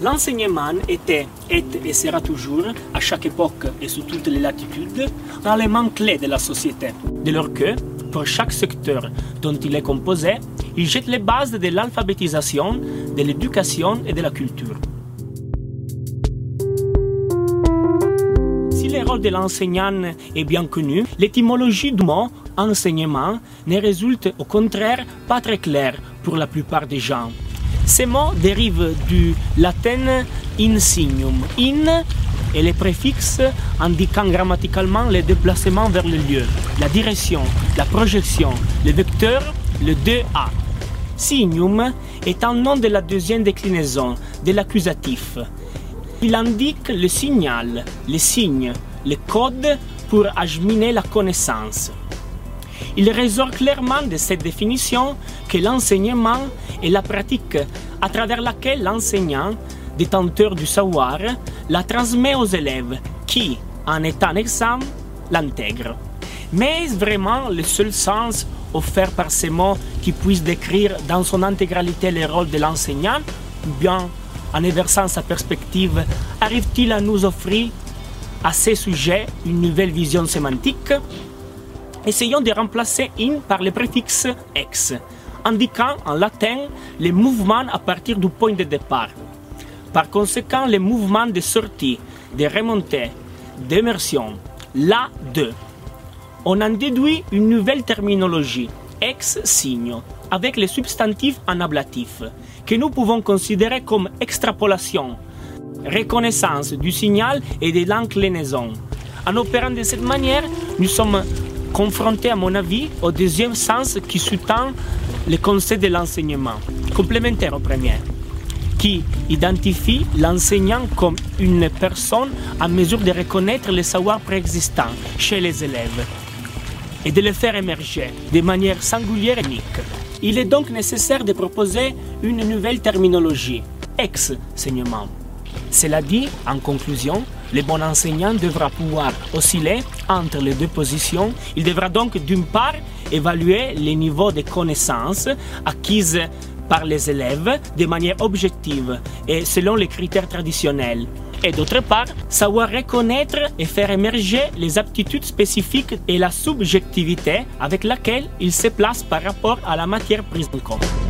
L'enseignement était, est et sera toujours, à chaque époque et sous toutes les latitudes, un élément clé de la société. De leur que, pour chaque secteur dont il est composé, il jette les bases de l'alphabétisation, de l'éducation et de la culture. Si le rôle de l'enseignant est bien connu, l'étymologie du mot enseignement ne résulte au contraire pas très claire pour la plupart des gens. Ces mots dérivent du latin insignum. In et les préfixes indiquant grammaticalement le déplacement vers le lieu, la direction, la projection, le vecteur, le 2A. Signum est un nom de la deuxième déclinaison de l'accusatif. Il indique le signal, le signe, le code pour acheminer la connaissance. Il ressort clairement de cette définition que l'enseignement est la pratique à travers laquelle l'enseignant, détenteur du savoir, la transmet aux élèves qui, en étant examen, l'intègrent. Mais est-ce vraiment le seul sens offert par ces mots qui puissent décrire dans son intégralité le rôle de l'enseignant? Ou bien, en inversant sa perspective, arrive-t-il à nous offrir à ces sujets une nouvelle vision sémantique? Essayons de remplacer in par le préfixe ex, indiquant en latin les mouvements à partir du point de départ. Par conséquent, les mouvements de sortie, de remontée, d'immersion, là, de. On en déduit une nouvelle terminologie, ex signo, avec les substantifs en ablatif, que nous pouvons considérer comme extrapolation, reconnaissance du signal et de l'inclinaison. En opérant de cette manière, nous sommes confrontés, à mon avis, au deuxième sens qui sous-tend le concept de l'enseignement, complémentaire au premier, qui identifie l'enseignant comme une personne en mesure de reconnaître les savoirs préexistants chez les élèves et de les faire émerger de manière singulière et unique. Il est donc nécessaire de proposer une nouvelle terminologie, ex-enseignement. Cela dit, en conclusion, le bon enseignant devra pouvoir osciller entre les deux positions. Il devra donc d'une part évaluer les niveaux de connaissances acquises par les élèves de manière objective et selon les critères traditionnels. Et d'autre part, savoir reconnaître et faire émerger les aptitudes spécifiques et la subjectivité avec laquelle il se place par rapport à la matière prise en compte.